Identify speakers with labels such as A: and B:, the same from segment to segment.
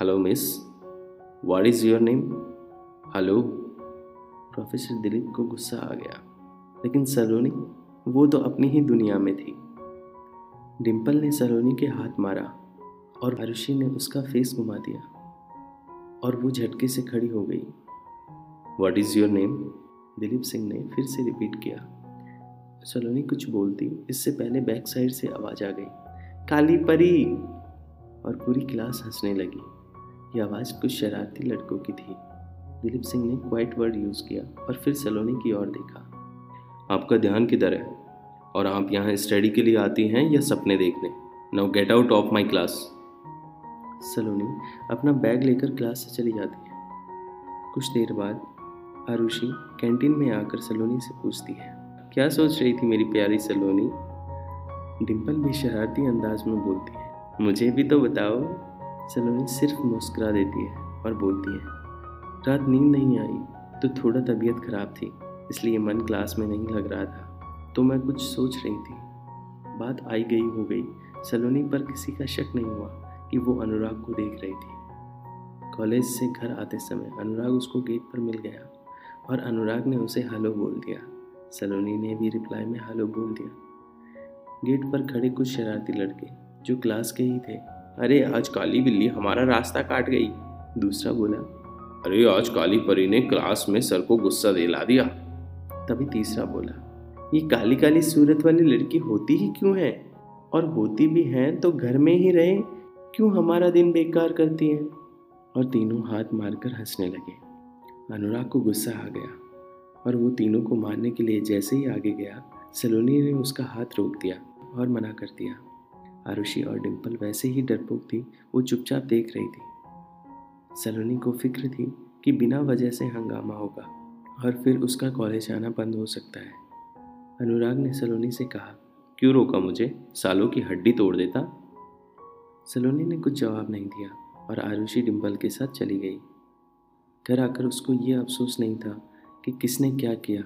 A: Hello miss what is your name hello professor Dilip को गुस्सा आ गया। लेकिन सलोनी, वो तो अपनी ही दुनिया में थी। डिम्पल ने सलोनी के हाथ मारा और आरुषि ने उसका फेस घुमा दिया और वो झटके से खड़ी हो गई। What is your name Dilip Singh ने फिर से रिपीट किया। सलोनी कुछ बोलती, इससे पहले बैक साइड से आवाज़ आ गई। काली परी! और पूरी क्लास हंसने लगी। ये आवाज़ कुछ शरारती लड़कों की थी। दिलीप सिंह ने क्वाइट वर्ड यूज़ किया और फिर सलोनी की ओर देखा। आपका ध्यान किधर है? और आप यहाँ स्टडी के लिए आती हैं या सपने देखने? Now get out of my class Saloni अपना बैग लेकर क्लास से चली जाती है। कुछ देर बाद आरुषि कैंटीन में आकर सलोनी से पूछती है, क्या सोच रही थी मेरी प्यारी सलोनी? डिम्पल भी शरारती अंदाज में बोलती है, मुझे भी तो बताओ सलोनी सिर्फ़ मुस्कुरा देती है और बोलती है, रात नींद नहीं आई तो थोड़ा तबीयत खराब थी, इसलिए मन क्लास में नहीं लग रहा था। तो मैं कुछ सोच रही थी। बात आई गई, हो गई। सलोनी पर किसी का शक नहीं हुआ कि वो अनुराग को देख रही थी। कॉलेज से घर आते समय अनुराग उसको गेट पर मिल गया और अनुराग ने उसे हेलो बोल दिया। सलोनी ने भी रिप्लाई में हेलो बोल दिया। गेट पर खड़े कुछ शरारती लड़के, जो क्लास के ही थे अरे, आज काली बिल्ली हमारा रास्ता काट गई। दूसरा बोला, अरे, आज काली परी ने क्लास में सर को गुस्सा दिला दिया। तभी तीसरा बोला, ये काली काली सूरत वाली लड़की होती ही क्यों है? और होती भी हैं तो घर में ही रहे, क्यों हमारा दिन बेकार करती हैं? और तीनों हाथ मारकर हंसने लगे। अनुराग को गुस्सा आ गया, और वो तीनों को मारने के लिए जैसे ही आगे गया, सलोनी ने उसका हाथ रोक दिया और मना कर दिया। आरुषि और डिम्पल वैसे ही डरपोक थी, वो चुपचाप देख रही थी। सलोनी को फ़िक्र थी कि बिना वजह से हंगामा होगा और फिर उसका कॉलेज आना बंद हो सकता है। अनुराग ने सलोनी से कहा, क्यों रोका मुझे? सालों की हड्डी तोड़ देता? सलोनी ने कुछ जवाब नहीं दिया और आरुषि डिम्पल के साथ चली गई। घर आकर उसको ये अफसोस नहीं था कि किसने क्या किया,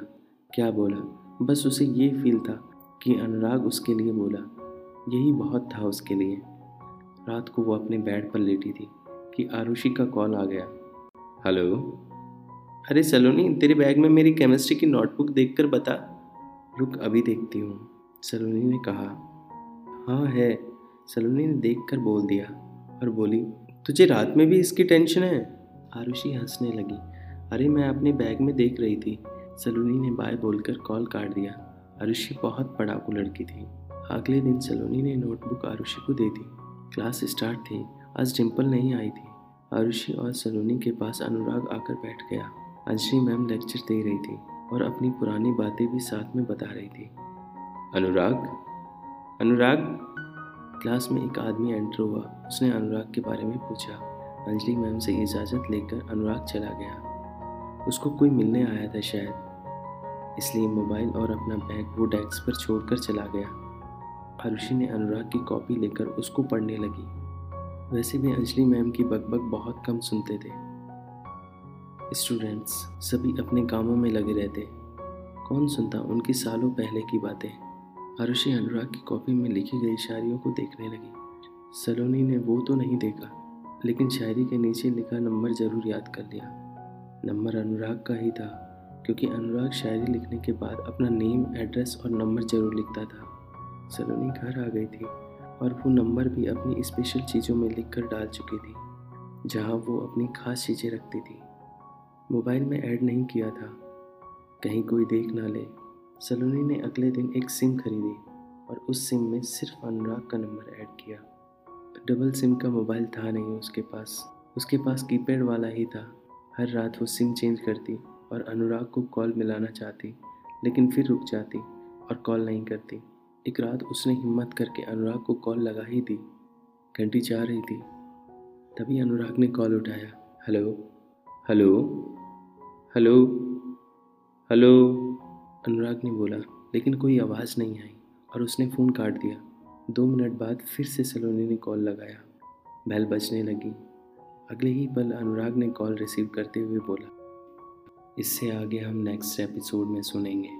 A: क्या बोला, बस उसे ये फील था कि अनुराग उसके लिए बोला यही बहुत था उसके लिए। रात को वो अपने बेड पर लेटी थी कि आरुषि का कॉल आ गया। हेलो? अरे सलोनी, तेरे बैग में मेरी केमिस्ट्री की नोटबुक देखकर बता। रुक, अभी देखती हूँ, सलोनी ने कहा। हाँ है, सलोनी ने देखकर बोल दिया और बोली, तुझे रात में भी इसकी टेंशन है? आरुषि हंसने लगी। अरे, मैं अपने बैग में देख रही थी, सलोनी ने बाय बोलकर कॉल काट दिया। आरुषि बहुत पड़ाकू लड़की थी। अगले दिन सलोनी ने नोटबुक आरुषि को दे दी। क्लास स्टार्ट थी। आज डिम्पल नहीं आई थी। आरुषि और सलोनी के पास अनुराग आकर बैठ गया। अंजलि मैम लेक्चर दे रही थी और अपनी पुरानी बातें भी साथ में बता रही थी। अनुराग? अनुराग? क्लास में एक आदमी एंटर हुआ। उसने अनुराग के बारे में पूछा। अंजलि मैम से इजाज़त लेकर अनुराग चला गया। उसको कोई मिलने आया था शायद। इसलिए मोबाइल और अपना बैग वो डेस्क पर छोड़कर चला गया। आरुषि ने अनुराग की कॉपी लेकर उसको पढ़ने लगी। वैसे भी अंजलि मैम की बकबक बहुत कम सुनते थे। स्टूडेंट्स, सभी अपने कामों में लगे रहते। कौन सुनता उनकी सालों पहले की बातें? आरुषि अनुराग की कॉपी में लिखी गई शायरियों को देखने लगी। सलोनी ने वो तो नहीं देखा, लेकिन शायरी के नीचे लिखा नंबर ज़रूर याद कर लिया। नंबर अनुराग का ही था, क्योंकि अनुराग शायरी लिखने के बाद अपना नेम, एड्रेस और नंबर ज़रूर लिखता था। सलोनी घर आ गई थी और वो नंबर भी अपनी स्पेशल चीज़ों में लिख कर डाल चुकी थी, जहाँ वो अपनी खास चीज़ें रखती थी। मोबाइल में ऐड नहीं किया था। कहीं कोई देख ना ले। सलोनी ने अगले दिन एक सिम खरीदी और उस सिम में सिर्फ़ अनुराग का नंबर ऐड किया। डबल सिम का मोबाइल था नहीं उसके पास। उसके पास कीपैड वाला ही था। हर रात वो सिम चेंज करती और अनुराग को कॉल मिलाना चाहती, लेकिन फिर रुक जाती और कॉल नहीं करती। एक रात उसने हिम्मत करके अनुराग को कॉल लगा ही दी। घंटी जा रही थी। तभी अनुराग ने कॉल उठाया। Hello? Hello? Hello? Hello? Anurag ने बोला, लेकिन कोई आवाज़ नहीं आई और उसने फ़ोन काट दिया। दो मिनट बाद फिर से सलोनी ने कॉल लगाया। बैल बजने लगी। अगले ही पल अनुराग ने कॉल रिसीव करते हुए बोला, इससे आगे हम नेक्स्ट एपिसोड में सुनेंगे।